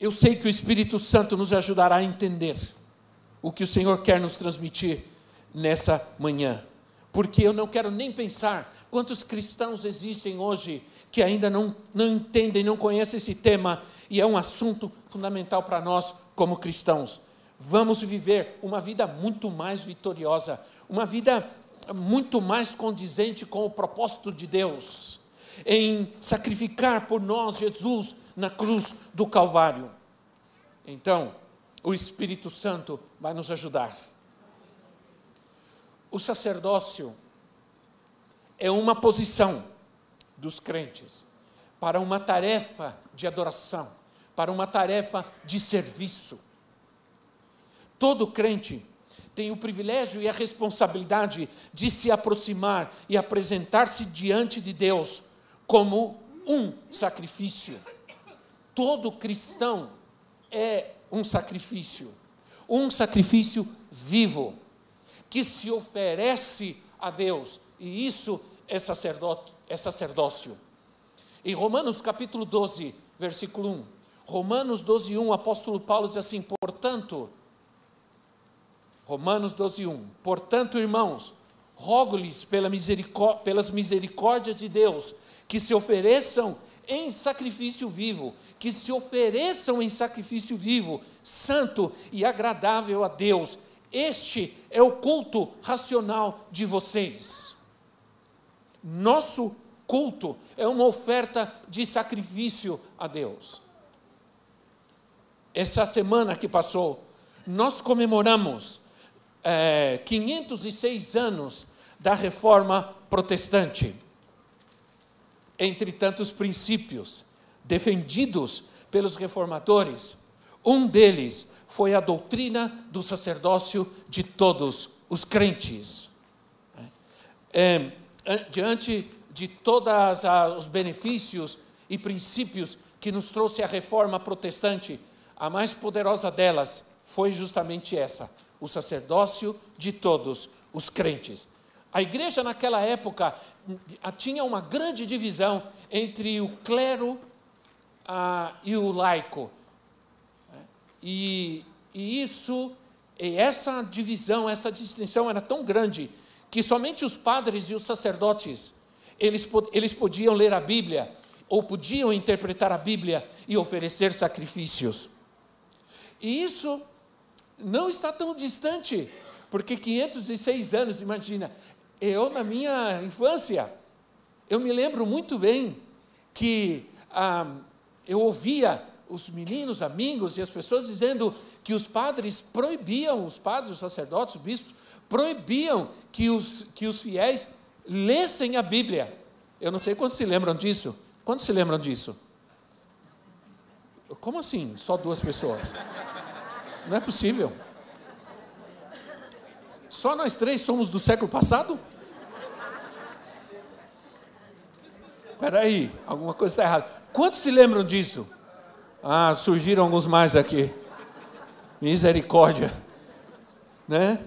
Eu sei que o Espírito Santo nos ajudará a entender o que o Senhor quer nos transmitir nessa manhã. Porque eu não quero nem pensar quantos cristãos existem hoje que ainda não, não entendem, não conhecem esse tema, e é um assunto fundamental para nós como cristãos. Vamos viver uma vida muito mais vitoriosa, uma vida muito mais condizente com o propósito de Deus, em sacrificar por nós Jesus na cruz do Calvário. Então, o Espírito Santo vai nos ajudar. O sacerdócio é uma posição dos crentes para uma tarefa de adoração, para uma tarefa de serviço. Todo crente tem o privilégio e a responsabilidade de se aproximar e apresentar-se diante de Deus como um sacrifício. Todo cristão é um sacrifício, um sacrifício vivo, que se oferece a Deus, e isso é, é sacerdócio. Em Romanos capítulo 12, versículo 1, Romanos 12, 1, o apóstolo Paulo diz assim: portanto, Romanos 12, 1, portanto, irmãos, rogo-lhes pela misericórdia, pelas misericórdias de Deus, que se ofereçam em sacrifício vivo, que se ofereçam em sacrifício vivo, santo e agradável a Deus. Este é o culto racional de vocês. Nosso culto é uma oferta de sacrifício a Deus. Essa semana que passou, nós comemoramos é, 506 anos da reforma protestante entre tantos princípios defendidos pelos reformadores, um deles foi a doutrina do sacerdócio de todos os crentes. É, diante de todos os benefícios e princípios que nos trouxe a reforma protestante, a mais poderosa delas foi justamente essa: o sacerdócio de todos os crentes. A igreja naquela época tinha uma grande divisão entre o clero ah, e o laico. E, e isso, e essa divisão, essa distinção era tão grande que somente os padres e os sacerdotes eles, eles podiam ler a Bíblia ou podiam interpretar a Bíblia e oferecer sacrifícios. E isso não está tão distante, porque 506 anos, imagina, eu, na minha infância, eu me lembro muito bem que ah, eu ouvia os meninos, amigos e as pessoas dizendo que os padres proibiam, os padres, os sacerdotes, os bispos, proibiam que os, que os fiéis lessem a Bíblia. Eu não sei quantos se lembram disso. Quantos se lembram disso? Como assim? Só duas pessoas? Não é possível. Só nós três somos do século passado? Espera aí, alguma coisa está errada. Quantos se lembram disso? Ah, surgiram alguns mais aqui. Misericórdia. Né?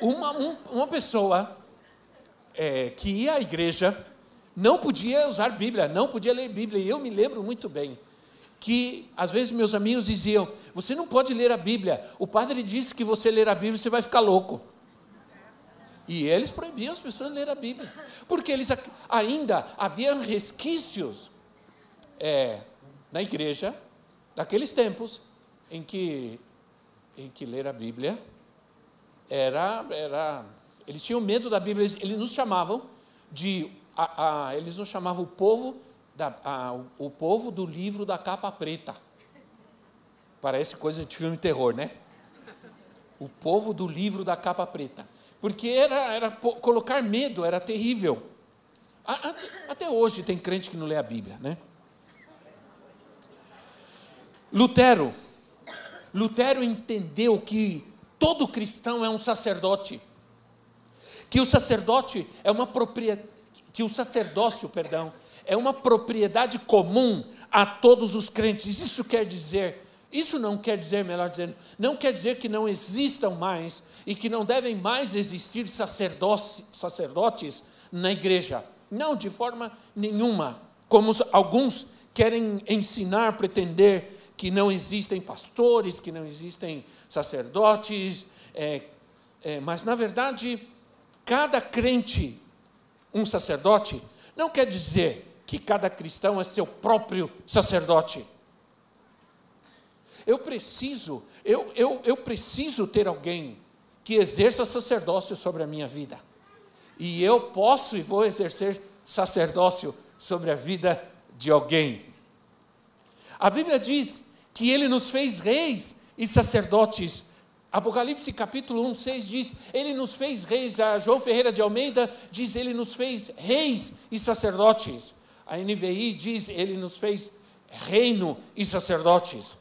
Uma, um, uma pessoa é, que ia à igreja não podia usar Bíblia, não podia ler Bíblia. E eu me lembro muito bem que às vezes meus amigos diziam: Você não pode ler a Bíblia. O padre disse que você ler a Bíblia você vai ficar louco. E eles proibiam as pessoas de ler a Bíblia, porque eles ainda haviam resquícios é, na igreja daqueles tempos em que, em que ler a Bíblia era, era. Eles tinham medo da Bíblia, eles, eles nos chamavam de. A, a, eles nos chamavam o povo da, a, o povo do livro da capa preta. Parece coisa de filme terror, né? O povo do livro da capa preta. Porque era, era colocar medo, era terrível. Até hoje tem crente que não lê a Bíblia, né? Lutero, Lutero entendeu que todo cristão é um sacerdote, que o sacerdote é uma propriedade, que o sacerdócio, perdão, é uma propriedade comum a todos os crentes. Isso quer dizer, isso não quer dizer, melhor dizendo, não quer dizer que não existam mais e que não devem mais existir sacerdotes na igreja. Não, de forma nenhuma. Como alguns querem ensinar, pretender que não existem pastores, que não existem sacerdotes, é, é, mas na verdade, cada crente, um sacerdote, não quer dizer que cada cristão é seu próprio sacerdote. Eu preciso, eu, eu, eu preciso ter alguém que exerça sacerdócio sobre a minha vida. E eu posso e vou exercer sacerdócio sobre a vida de alguém. A Bíblia diz que ele nos fez reis e sacerdotes. Apocalipse capítulo 1, 6 diz: Ele nos fez reis. A João Ferreira de Almeida diz: Ele nos fez reis e sacerdotes. A NVI diz: Ele nos fez reino e sacerdotes.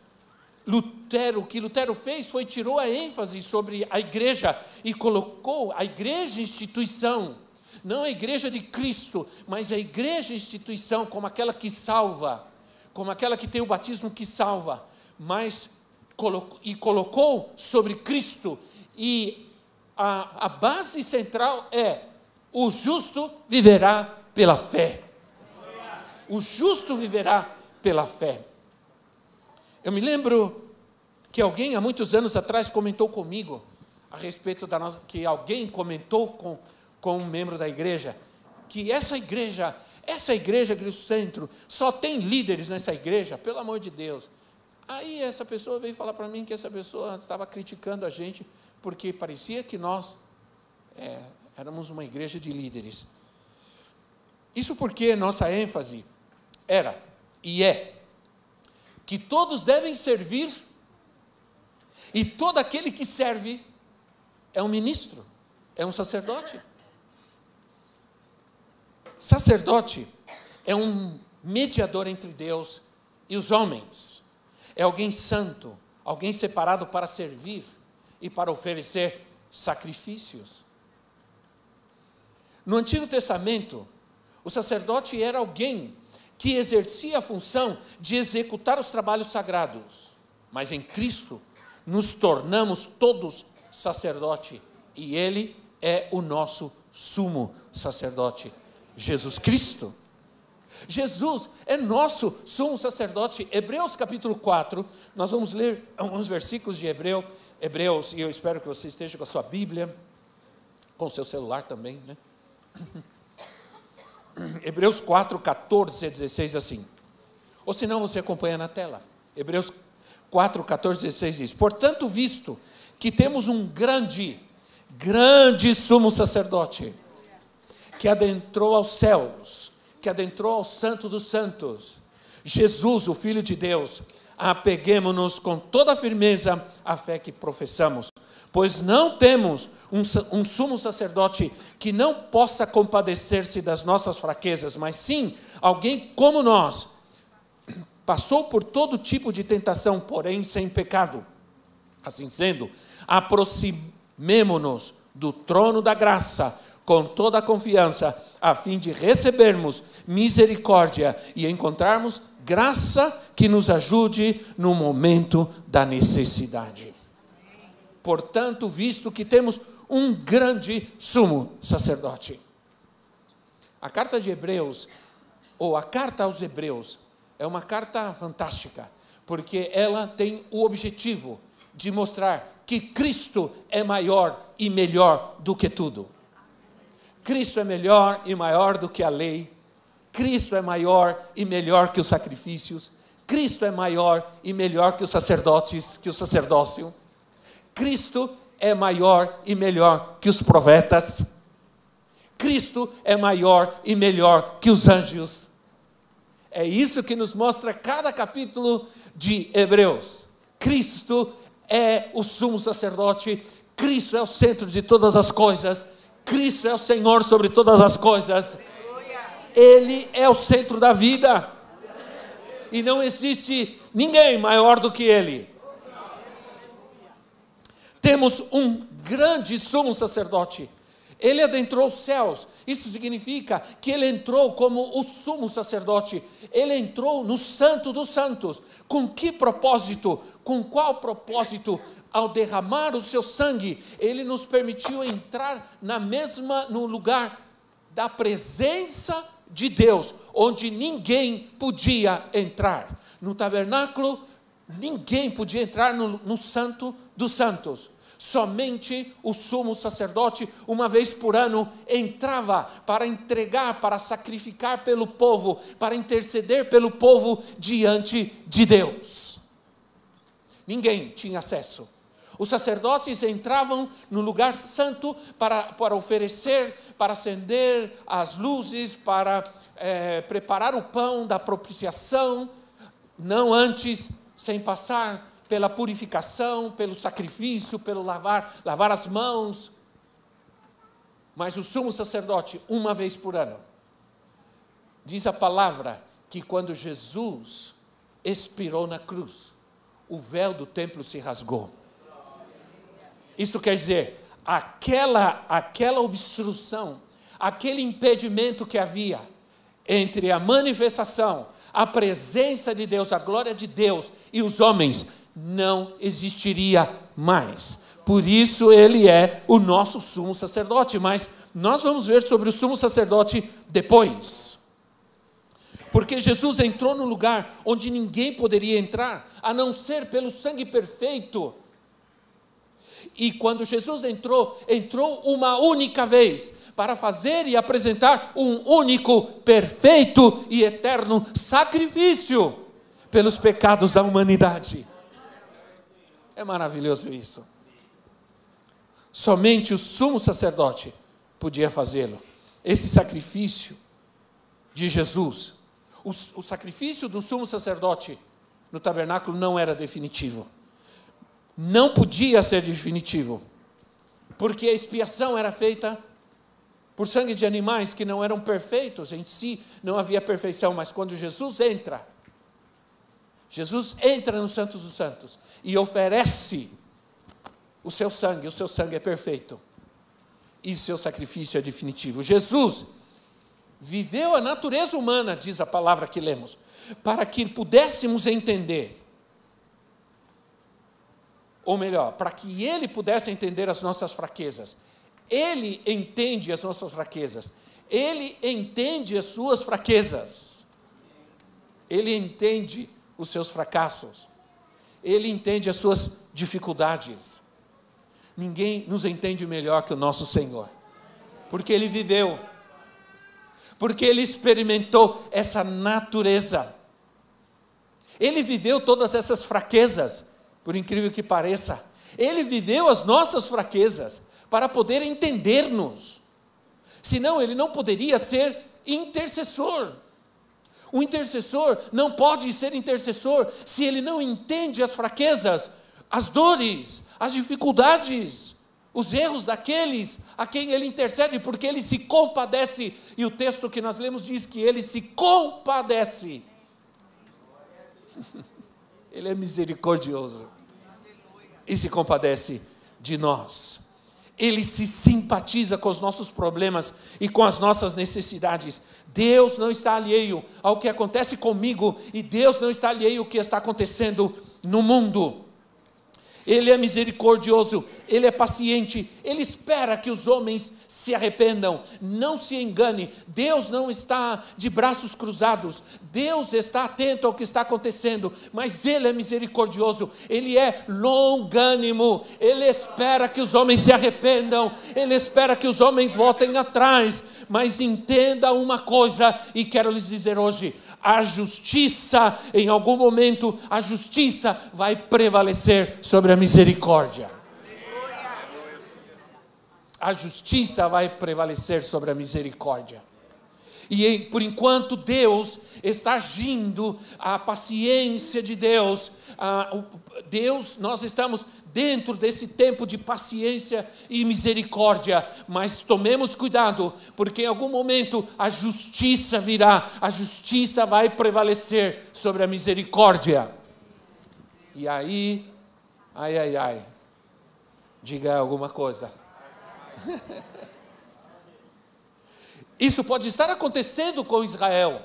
Lutero, o que Lutero fez foi tirou a ênfase sobre a igreja e colocou a igreja instituição, não a igreja de Cristo, mas a igreja instituição como aquela que salva, como aquela que tem o batismo que salva, mas colocou, e colocou sobre Cristo e a, a base central é o justo viverá pela fé. O justo viverá pela fé. Eu me lembro que alguém há muitos anos atrás comentou comigo a respeito da nossa, que alguém comentou com, com um membro da igreja, que essa igreja, essa igreja Cristo Centro, só tem líderes nessa igreja, pelo amor de Deus. Aí essa pessoa veio falar para mim que essa pessoa estava criticando a gente porque parecia que nós é, éramos uma igreja de líderes. Isso porque nossa ênfase era e é que todos devem servir, e todo aquele que serve é um ministro, é um sacerdote. Sacerdote é um mediador entre Deus e os homens, é alguém santo, alguém separado para servir e para oferecer sacrifícios. No Antigo Testamento, o sacerdote era alguém que exercia a função de executar os trabalhos sagrados. Mas em Cristo nos tornamos todos sacerdote e ele é o nosso sumo sacerdote, Jesus Cristo. Jesus é nosso sumo sacerdote. Hebreus capítulo 4, nós vamos ler alguns versículos de Hebreu, Hebreus, e eu espero que você esteja com a sua Bíblia, com o seu celular também, né? Hebreus 4, 14 a 16 assim. Ou se não, você acompanha na tela. Hebreus 4, 14 a 16 diz: Portanto, visto que temos um grande, grande sumo sacerdote, que adentrou aos céus, que adentrou ao santo dos santos, Jesus, o Filho de Deus, apeguemos-nos com toda firmeza à fé que professamos, pois não temos um, um sumo sacerdote que não possa compadecer-se das nossas fraquezas, mas sim alguém como nós, passou por todo tipo de tentação, porém sem pecado. Assim sendo, aproximemo-nos do trono da graça com toda a confiança, a fim de recebermos misericórdia e encontrarmos graça que nos ajude no momento da necessidade. Portanto, visto que temos um grande sumo sacerdote. A carta de Hebreus, ou a carta aos Hebreus, é uma carta fantástica, porque ela tem o objetivo de mostrar que Cristo é maior e melhor do que tudo. Cristo é melhor e maior do que a lei. Cristo é maior e melhor que os sacrifícios. Cristo é maior e melhor que os sacerdotes, que o sacerdócio. Cristo é maior e melhor que os profetas. Cristo é maior e melhor que os anjos. É isso que nos mostra cada capítulo de Hebreus. Cristo é o sumo sacerdote, Cristo é o centro de todas as coisas, Cristo é o Senhor sobre todas as coisas. Ele é o centro da vida. E não existe ninguém maior do que ele. Temos um grande sumo sacerdote. Ele adentrou os céus. Isso significa que ele entrou como o sumo sacerdote. Ele entrou no Santo dos Santos. Com que propósito? Com qual propósito? Ao derramar o seu sangue, ele nos permitiu entrar na mesma no lugar da presença de Deus, onde ninguém podia entrar. No tabernáculo, ninguém podia entrar no, no Santo dos Santos. Somente o sumo sacerdote, uma vez por ano, entrava para entregar, para sacrificar pelo povo, para interceder pelo povo diante de Deus. Ninguém tinha acesso. Os sacerdotes entravam no lugar santo para, para oferecer, para acender as luzes, para é, preparar o pão da propiciação, não antes, sem passar pela purificação, pelo sacrifício, pelo lavar, lavar as mãos. Mas o sumo sacerdote, uma vez por ano, diz a palavra que quando Jesus expirou na cruz, o véu do templo se rasgou. Isso quer dizer, aquela, aquela obstrução, aquele impedimento que havia entre a manifestação, a presença de Deus, a glória de Deus e os homens, não existiria mais. Por isso ele é o nosso sumo sacerdote, mas nós vamos ver sobre o sumo sacerdote depois. Porque Jesus entrou no lugar onde ninguém poderia entrar, a não ser pelo sangue perfeito. E quando Jesus entrou, entrou uma única vez para fazer e apresentar um único, perfeito e eterno sacrifício pelos pecados da humanidade. É maravilhoso isso. Somente o sumo sacerdote podia fazê-lo. Esse sacrifício de Jesus, o, o sacrifício do sumo sacerdote no tabernáculo não era definitivo. Não podia ser definitivo, porque a expiação era feita por sangue de animais que não eram perfeitos em si, não havia perfeição, mas quando Jesus entra, Jesus entra no Santo dos Santos e oferece o seu sangue, o seu sangue é perfeito. E seu sacrifício é definitivo. Jesus viveu a natureza humana, diz a palavra que lemos, para que pudéssemos entender. Ou melhor, para que ele pudesse entender as nossas fraquezas. Ele entende as nossas fraquezas. Ele entende as suas fraquezas. Ele entende os seus fracassos. Ele entende as suas dificuldades. Ninguém nos entende melhor que o nosso Senhor, porque Ele viveu, porque Ele experimentou essa natureza. Ele viveu todas essas fraquezas, por incrível que pareça. Ele viveu as nossas fraquezas para poder entender-nos. Senão, ele não poderia ser intercessor. O intercessor não pode ser intercessor se ele não entende as fraquezas, as dores, as dificuldades, os erros daqueles a quem ele intercede, porque ele se compadece. E o texto que nós lemos diz que ele se compadece. Ele é misericordioso e se compadece de nós. Ele se simpatiza com os nossos problemas e com as nossas necessidades. Deus não está alheio ao que acontece comigo e Deus não está alheio ao que está acontecendo no mundo. Ele é misericordioso, ele é paciente, ele espera que os homens se arrependam. Não se engane, Deus não está de braços cruzados, Deus está atento ao que está acontecendo, mas ele é misericordioso, ele é longânimo, ele espera que os homens se arrependam, ele espera que os homens voltem atrás. Mas entenda uma coisa, e quero lhes dizer hoje: a justiça, em algum momento, a justiça vai prevalecer sobre a misericórdia. A justiça vai prevalecer sobre a misericórdia. E por enquanto Deus está agindo, a paciência de Deus, a, Deus, nós estamos dentro desse tempo de paciência e misericórdia, mas tomemos cuidado, porque em algum momento a justiça virá, a justiça vai prevalecer sobre a misericórdia. E aí, ai, ai, ai, diga alguma coisa. Isso pode estar acontecendo com Israel.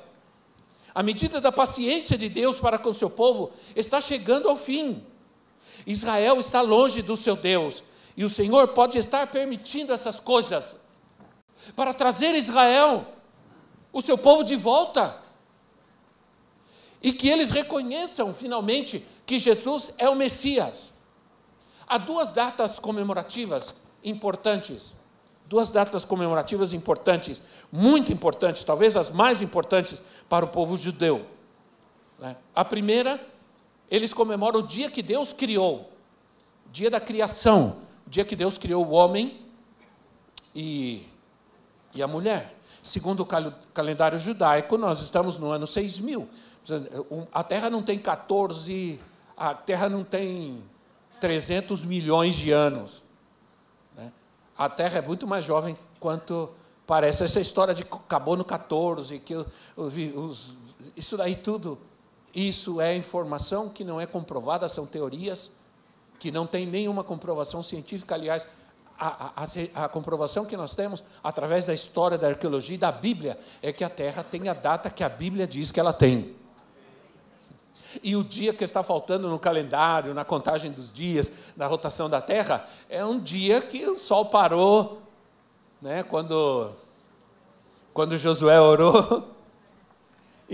A medida da paciência de Deus para com seu povo está chegando ao fim. Israel está longe do seu Deus. E o Senhor pode estar permitindo essas coisas para trazer Israel, o seu povo, de volta. E que eles reconheçam finalmente que Jesus é o Messias. Há duas datas comemorativas importantes duas datas comemorativas importantes, muito importantes, talvez as mais importantes para o povo judeu. Né? A primeira, eles comemoram o dia que Deus criou, dia da criação, dia que Deus criou o homem e, e a mulher. Segundo o calendário judaico, nós estamos no ano 6000. A Terra não tem 14, a Terra não tem 300 milhões de anos. A Terra é muito mais jovem quanto parece. Essa história de acabou no 14, que os, os, isso daí tudo, isso é informação que não é comprovada, são teorias que não tem nenhuma comprovação científica. Aliás, a, a, a, comprovação que nós temos através da história da arqueologia e da Bíblia é que a Terra tem a data que a Bíblia diz que ela tem. E o dia que está faltando no calendário, na contagem dos dias, na rotação da Terra, é um dia que o sol parou, né? quando, quando Josué orou.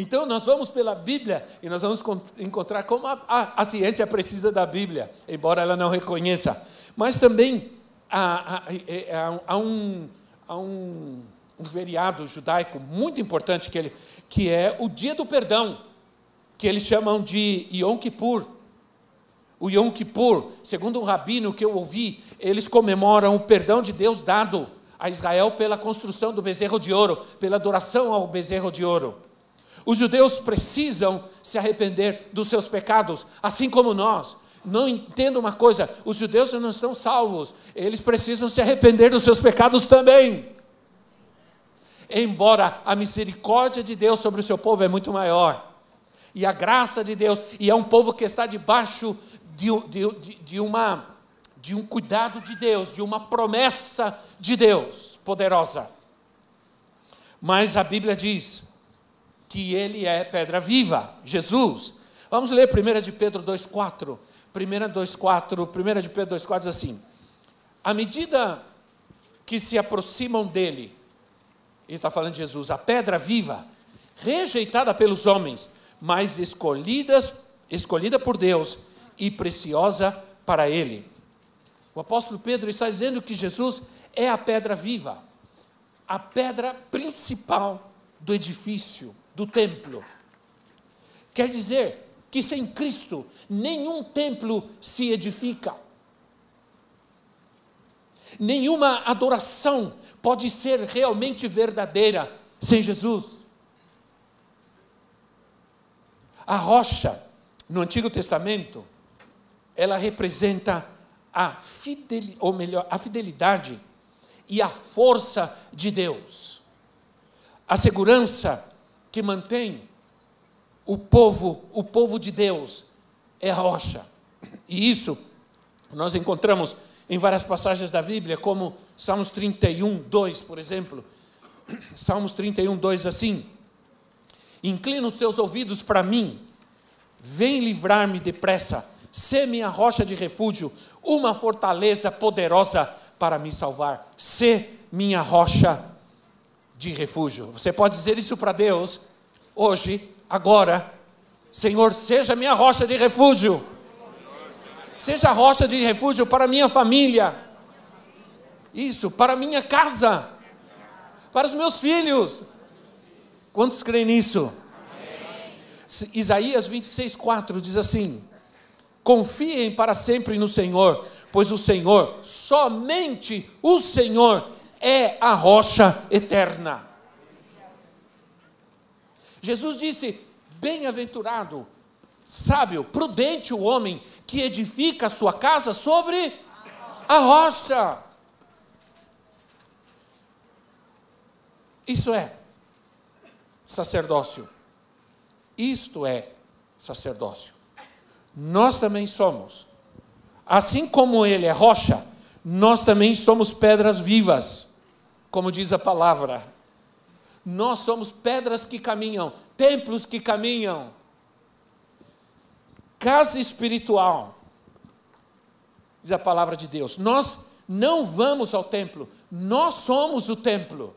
Então, nós vamos pela Bíblia e nós vamos encontrar como a, a, a ciência precisa da Bíblia, embora ela não reconheça. Mas também há, há, há um, há um, um feriado judaico muito importante que, ele, que é o Dia do Perdão que eles chamam de Yom Kippur. O Yom Kippur, segundo um rabino que eu ouvi, eles comemoram o perdão de Deus dado a Israel pela construção do bezerro de ouro, pela adoração ao bezerro de ouro. Os judeus precisam se arrepender dos seus pecados, assim como nós. Não entenda uma coisa: os judeus não estão salvos, eles precisam se arrepender dos seus pecados também. Embora a misericórdia de Deus sobre o seu povo é muito maior, e a graça de Deus, e é um povo que está debaixo de, de, de, uma, de um cuidado de Deus, de uma promessa de Deus poderosa. Mas a Bíblia diz que ele é pedra viva, Jesus. Vamos ler 1 de Pedro 2,4. 1 2,4, 1 de Pedro 2,4 diz assim: À medida que se aproximam dele, ele está falando de Jesus, a pedra viva, rejeitada pelos homens, mas escolhidas, escolhida por Deus e preciosa para Ele. O apóstolo Pedro está dizendo que Jesus é a pedra viva, a pedra principal do edifício, do templo. Quer dizer que sem Cristo nenhum templo se edifica. Nenhuma adoração pode ser realmente verdadeira sem Jesus. A rocha, no Antigo Testamento, ela representa a, fidel, ou melhor, a fidelidade e a força de Deus. A segurança que mantém o povo, o povo de Deus é a rocha. E isso nós encontramos em várias passagens da Bíblia, como Salmos 31, 2, por exemplo. Salmos 31, 2 assim: Inclina os teus ouvidos para mim, vem livrar-me depressa, sê minha rocha de refúgio, uma fortaleza poderosa para me salvar, sê minha rocha de refúgio. Você pode dizer isso para Deus hoje, agora, Senhor, seja minha rocha de refúgio, seja rocha de refúgio para minha família, isso, para minha casa, para os meus filhos. Quantos creem nisso? Isaías 26, 4 diz assim: Confiem para sempre no Senhor, pois o Senhor, somente o Senhor, é a rocha eterna. Jesus disse: Bem-aventurado sábio, prudente o homem que edifica a sua casa sobre a rocha. Isso é sacerdócio. Isto é sacerdócio. Nós também somos. Assim como ele é rocha, nós também somos pedras vivas, como diz a palavra. Nós somos pedras que caminham, templos que caminham. Casa espiritual, diz a palavra de Deus. Nós não vamos ao templo, nós somos o templo.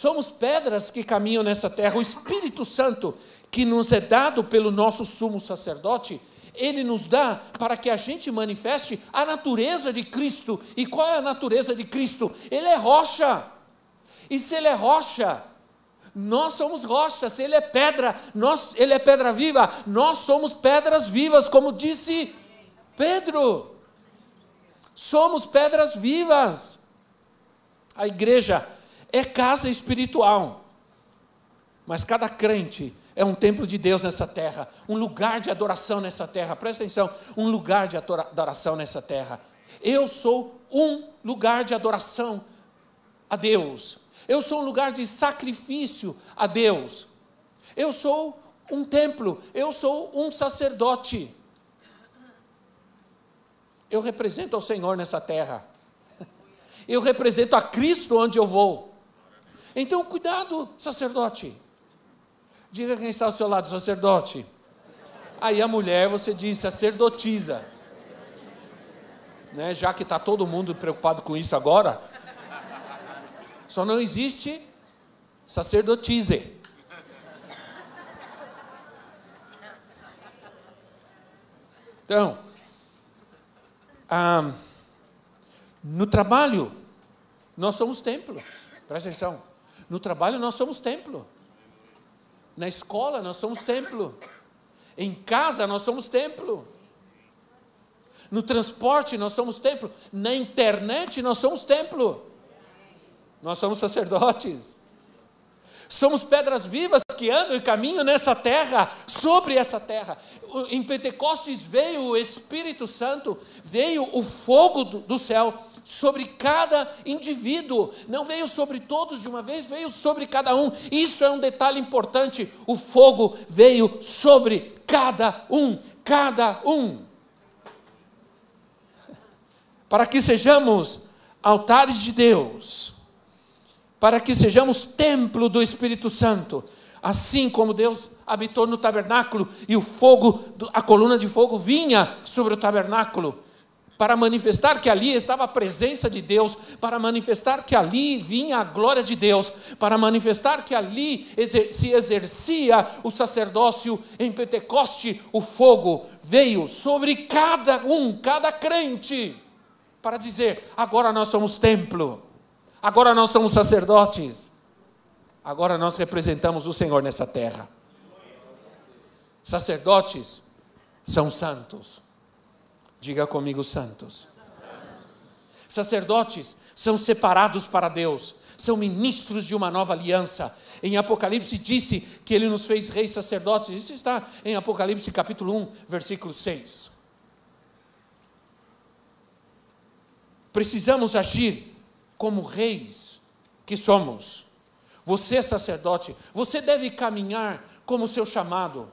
Somos pedras que caminham nessa terra. O Espírito Santo, que nos é dado pelo nosso sumo sacerdote, ele nos dá para que a gente manifeste a natureza de Cristo. E qual é a natureza de Cristo? Ele é rocha. E se ele é rocha, nós somos rocha. Se ele é pedra, nós, ele é pedra viva. Nós somos pedras vivas, como disse Pedro. Somos pedras vivas. A igreja é casa espiritual. Mas cada crente é um templo de Deus nessa terra, um lugar de adoração nessa terra. Presta atenção, um lugar de adoração nessa terra. Eu sou um lugar de adoração a Deus. Eu sou um lugar de sacrifício a Deus. Eu sou um templo, eu sou um sacerdote. Eu represento ao Senhor nessa terra. Eu represento a Cristo onde eu vou. Então, cuidado, sacerdote. Diga quem está ao seu lado, sacerdote. Aí a mulher, você diz sacerdotisa. Né? Já que está todo mundo preocupado com isso agora. Só não existe sacerdotise. Então, ah, no trabalho, nós somos templo. Presta atenção. No trabalho, nós somos templo. Na escola, nós somos templo. Em casa, nós somos templo. No transporte, nós somos templo. Na internet, nós somos templo. Nós somos sacerdotes. Somos pedras vivas que andam e caminham nessa terra, sobre essa terra. Em Pentecostes veio o Espírito Santo, veio o fogo do céu sobre cada indivíduo. Não veio sobre todos de uma vez, veio sobre cada um. Isso é um detalhe importante. O fogo veio sobre cada um, cada um. Para que sejamos altares de Deus para que sejamos templo do Espírito Santo, assim como Deus habitou no tabernáculo e o fogo, a coluna de fogo vinha sobre o tabernáculo, para manifestar que ali estava a presença de Deus, para manifestar que ali vinha a glória de Deus, para manifestar que ali se exercia o sacerdócio em Pentecoste, o fogo veio sobre cada um, cada crente, para dizer: agora nós somos templo. Agora nós somos sacerdotes. Agora nós representamos o Senhor nessa terra. Sacerdotes são santos. Diga comigo, santos. Sacerdotes são separados para Deus, são ministros de uma nova aliança. Em Apocalipse disse que ele nos fez reis sacerdotes. Isso está em Apocalipse capítulo 1, versículo 6. Precisamos agir como reis que somos. Você, sacerdote, você deve caminhar como seu chamado.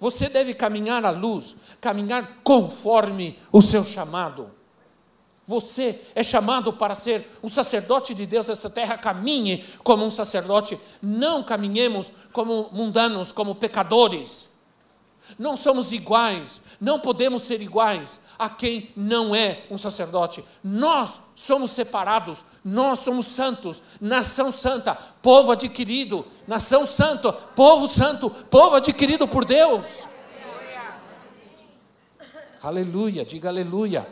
Você deve caminhar à luz, caminhar conforme o seu chamado. Você é chamado para ser um sacerdote de Deus nessa terra, caminhe como um sacerdote, não caminhemos como mundanos, como pecadores. Não somos iguais, não podemos ser iguais a quem não é um sacerdote. Nós somos separados, nós somos santos, nação santa, povo adquirido, nação santa, povo santo, povo adquirido por Deus. Aleluia, diga aleluia.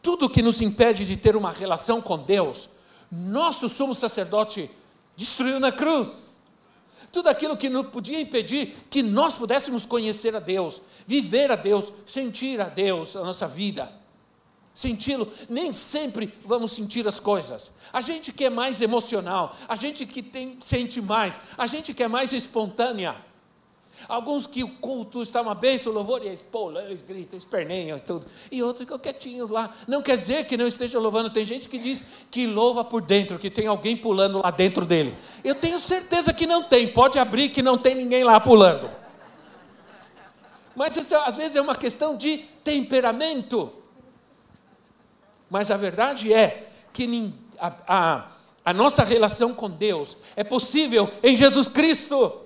Tudo que nos impede de ter uma relação com Deus, nosso sumo sacerdote destruiu na cruz. Tudo aquilo que não podia impedir que nós pudéssemos conhecer a Deus, viver a Deus, sentir a Deus na nossa vida senti-lo. Nem sempre vamos sentir as coisas. A gente que é mais emocional, a gente que tem, sente mais, a gente que é mais espontânea. Alguns que o culto está uma bênção, louvor, e eles, pô, eles gritam, esperneiam e tudo. E outros ficam quietinhos lá. Não quer dizer que não esteja louvando. Tem gente que diz que louva por dentro, que tem alguém pulando lá dentro dele. Eu tenho certeza que não tem. Pode abrir que não tem ninguém lá pulando. Mas isso, às vezes é uma questão de temperamento. Mas a verdade é que a, a, a nossa relação com Deus é possível em Jesus Cristo.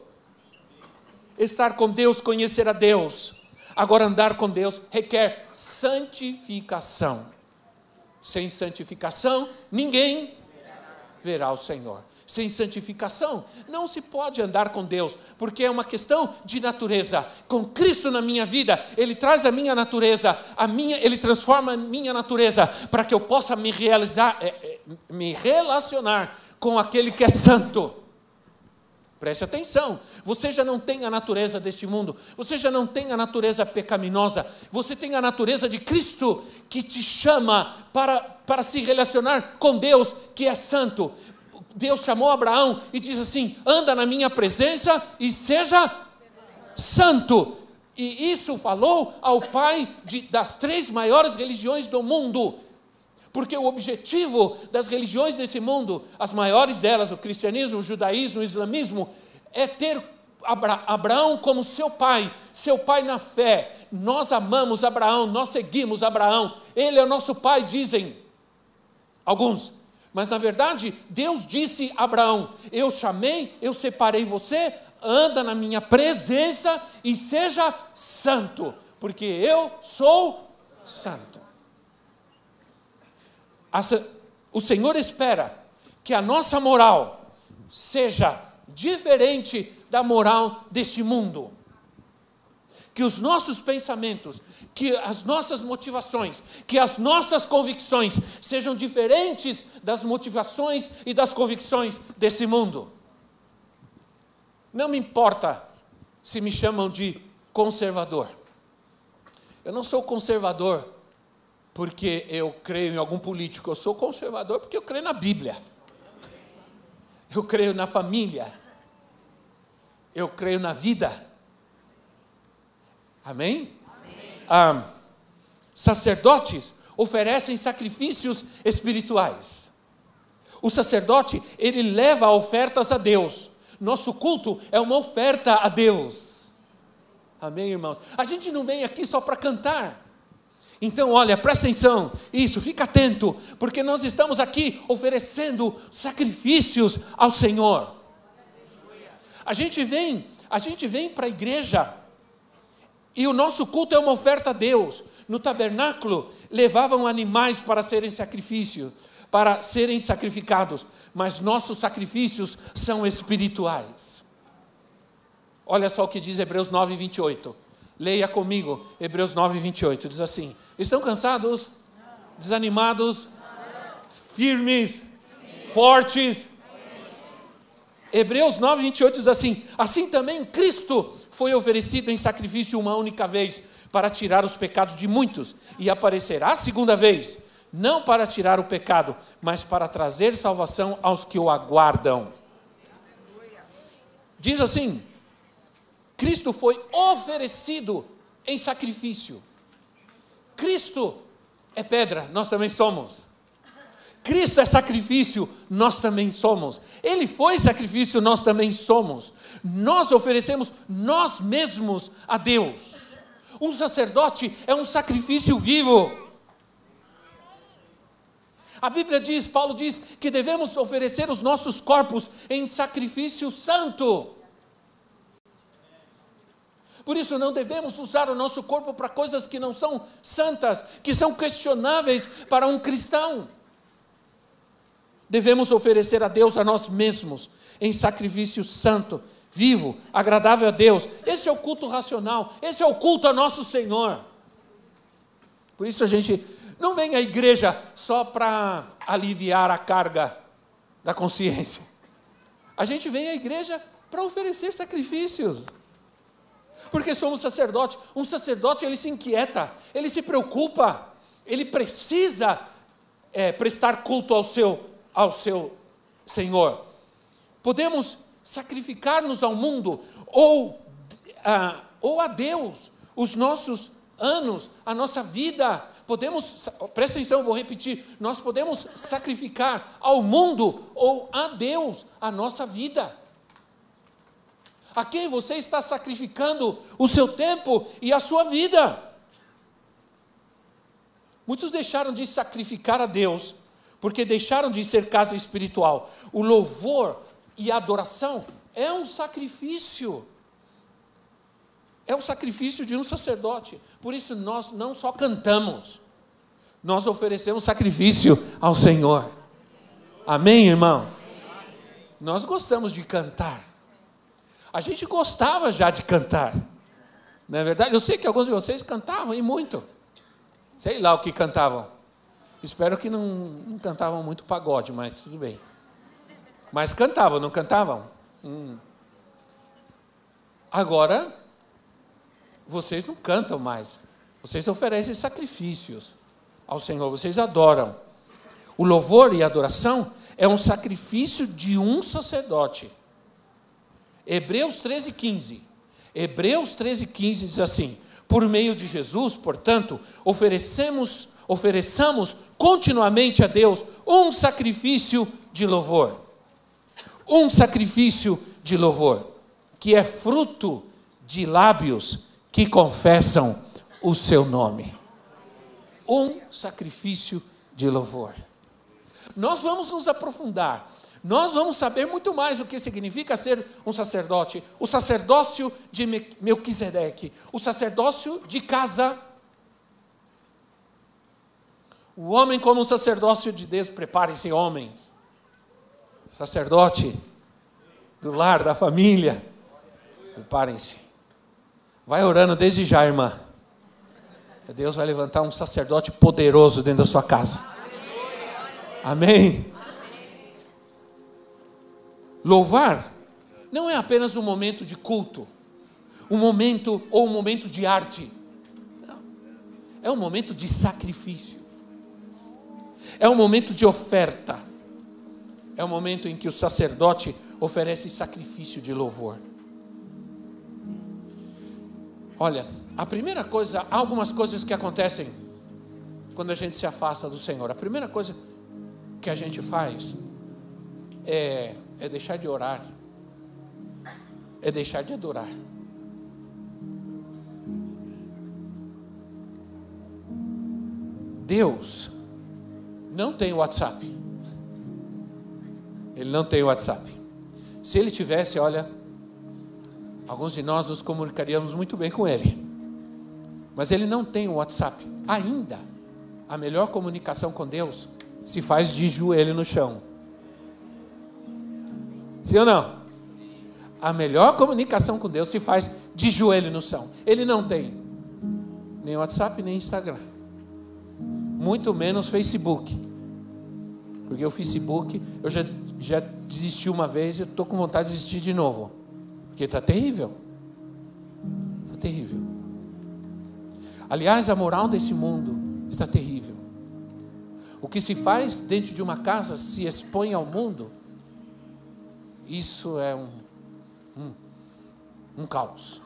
Estar com Deus, conhecer a Deus. Agora, andar com Deus requer santificação. Sem santificação, ninguém verá o Senhor sem santificação. Não se pode andar com Deus, porque é uma questão de natureza. Com Cristo na minha vida, Ele traz a minha natureza, a minha, Ele transforma a minha natureza para que eu possa me realizar, é, é, me relacionar com aquele que é santo. Preste atenção, você já não tem a natureza deste mundo, você já não tem a natureza pecaminosa, você tem a natureza de Cristo que te chama para, para se relacionar com Deus que é santo. Deus chamou Abraão e diz assim: anda na minha presença e seja santo. E isso falou ao pai de, das três maiores religiões do mundo. Porque o objetivo das religiões desse mundo, as maiores delas, o cristianismo, o judaísmo, o islamismo, é ter Abra Abraão como seu pai, seu pai na fé. Nós amamos Abraão, nós seguimos Abraão, ele é o nosso pai, dizem alguns. Mas na verdade, Deus disse a Abraão: Eu chamei, eu separei você, anda na minha presença e seja santo, porque eu sou santo. O Senhor espera que a nossa moral seja diferente da moral deste mundo que os nossos pensamentos, que as nossas motivações, que as nossas convicções sejam diferentes das motivações e das convicções desse mundo. Não me importa se me chamam de conservador. Eu não sou conservador porque eu creio em algum político, eu sou conservador porque eu creio na Bíblia. Eu creio na família. Eu creio na vida. Amém? Amém. Ah, sacerdotes oferecem sacrifícios espirituais. O sacerdote, ele leva ofertas a Deus. Nosso culto é uma oferta a Deus. Amém, irmãos? A gente não vem aqui só para cantar. Então, olha, presta atenção, isso, fica atento, porque nós estamos aqui oferecendo sacrifícios ao Senhor. A gente vem, a gente vem para a igreja e o nosso culto é uma oferta a Deus. No tabernáculo levavam animais para serem sacrifício, para serem sacrificados, mas nossos sacrifícios são espirituais. Olha só o que diz Hebreus 9, 28. Leia comigo, Hebreus 9, 28. Diz assim: Estão cansados? Desanimados? Firmes? Fortes? Hebreus 9, 28 diz assim: Assim também Cristo foi oferecido em sacrifício uma única vez para tirar os pecados de muitos, e aparecerá a segunda vez, não para tirar o pecado, mas para trazer salvação aos que o aguardam. Diz assim: Cristo foi oferecido em sacrifício. Cristo é pedra, nós também somos. Cristo é sacrifício, nós também somos. Ele foi sacrifício, nós também somos. Nós oferecemos nós mesmos a Deus. Um sacerdote é um sacrifício vivo. A Bíblia diz, Paulo diz, que devemos oferecer os nossos corpos em sacrifício santo. Por isso, não devemos usar o nosso corpo para coisas que não são santas, que são questionáveis para um cristão. Devemos oferecer a Deus a nós mesmos em sacrifício santo, vivo, agradável a Deus. Esse é o culto racional, esse é o culto a nosso Senhor. Por isso a gente não vem à igreja só para aliviar a carga da consciência. A gente vem à igreja para oferecer sacrifícios. Porque somos sacerdotes. Um sacerdote ele se inquieta, ele se preocupa. ele precisa é, prestar culto ao seu, ao seu Senhor. Podemos sacrificar-nos ao mundo ou, a, ou a Deus, os nossos anos, a nossa vida. Podemos, presta atenção, vou repetir, nós podemos sacrificar ao mundo ou a Deus a nossa vida. A quem você está sacrificando o seu tempo e a sua vida? Muitos deixaram de sacrificar a Deus porque deixaram de ser casa espiritual. O louvor e a adoração é um sacrifício. É o sacrifício de um sacerdote. Por isso nós não só cantamos, nós oferecemos sacrifício ao Senhor. Amém, irmão? Nós gostamos de cantar. A gente gostava já de cantar. Não é verdade? Eu sei que alguns de vocês cantavam e muito. Sei lá o que cantavam. Espero que não, não cantavam muito pagode, mas tudo bem. Mas cantavam, não cantavam? Hum. Agora, vocês não cantam mais. Vocês oferecem sacrifícios ao Senhor, vocês adoram. O louvor e a adoração é um sacrifício de um sacerdote. Hebreus 13, 15. Hebreus 13, 15 diz assim: por meio de Jesus, portanto, oferecemos, ofereçamos continuamente a Deus um sacrifício de louvor. Um sacrifício de louvor, que é fruto de lábios que confessam o seu nome. Um sacrifício de louvor. Nós vamos nos aprofundar nós vamos saber muito mais o que significa ser um sacerdote. O sacerdócio de Melquisedeque, o sacerdócio de casa. O homem como um sacerdócio de Deus, preparem-se homens. Sacerdote do lar, da família. Preparem-se. Vai orando desde já, irmã. Deus vai levantar um sacerdote poderoso dentro da sua casa. Amém. Louvar não é apenas um momento de culto, um momento ou um momento de arte. Não. É um momento de sacrifício. É um momento de oferta. É um momento em que o sacerdote oferece sacrifício de louvor. Olha, a primeira coisa, há algumas coisas que acontecem quando a gente se afasta do Senhor. A primeira coisa que a gente faz é é deixar de orar, é deixar de adorar. Deus não tem WhatsApp. Ele não tem WhatsApp. Se ele tivesse, olha, alguns de nós nos comunicaríamos muito bem com ele. Mas ele não tem o WhatsApp. Ainda, a melhor comunicação com Deus se faz de joelho no chão. Sim ou não? A melhor comunicação com Deus se faz de joelho no chão. Ele não tem nem WhatsApp, nem Instagram. Muito menos Facebook. Porque o Facebook, eu já, já desisti uma vez e estou com vontade de desistir de novo. Porque está terrível. Está terrível. Aliás, a moral desse mundo está terrível. O que se faz dentro de uma casa se expõe ao mundo isso é um, um, um caos.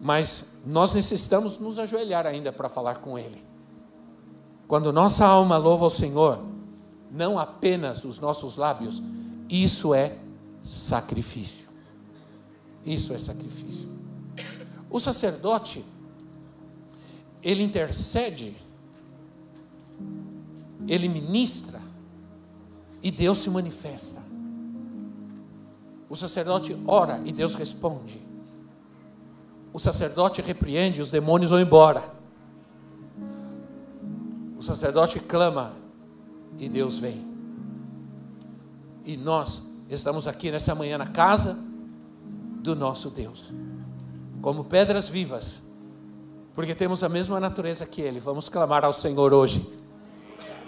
Mas nós necessitamos nos ajoelhar ainda para falar com Ele. Quando nossa alma louva ao Senhor, não apenas os nossos lábios, isso é sacrifício. Isso é sacrifício. O sacerdote, ele intercede, ele ministra e Deus se manifesta. O sacerdote ora e Deus responde. O sacerdote repreende, os demônios vão embora. O sacerdote clama e Deus vem. E nós estamos aqui nessa manhã na casa do nosso Deus, como pedras vivas, porque temos a mesma natureza que Ele. Vamos clamar ao Senhor hoje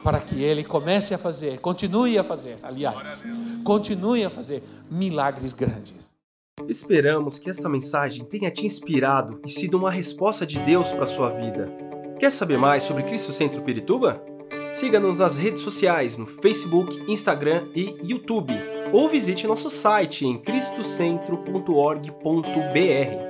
para que ele comece a fazer, continue a fazer, aliás, continue a fazer milagres grandes. Esperamos que esta mensagem tenha te inspirado e sido uma resposta de Deus para a sua vida. Quer saber mais sobre Cristo Centro Pirituba? Siga-nos nas redes sociais no Facebook, Instagram e YouTube, ou visite nosso site em cristocentro.org.br.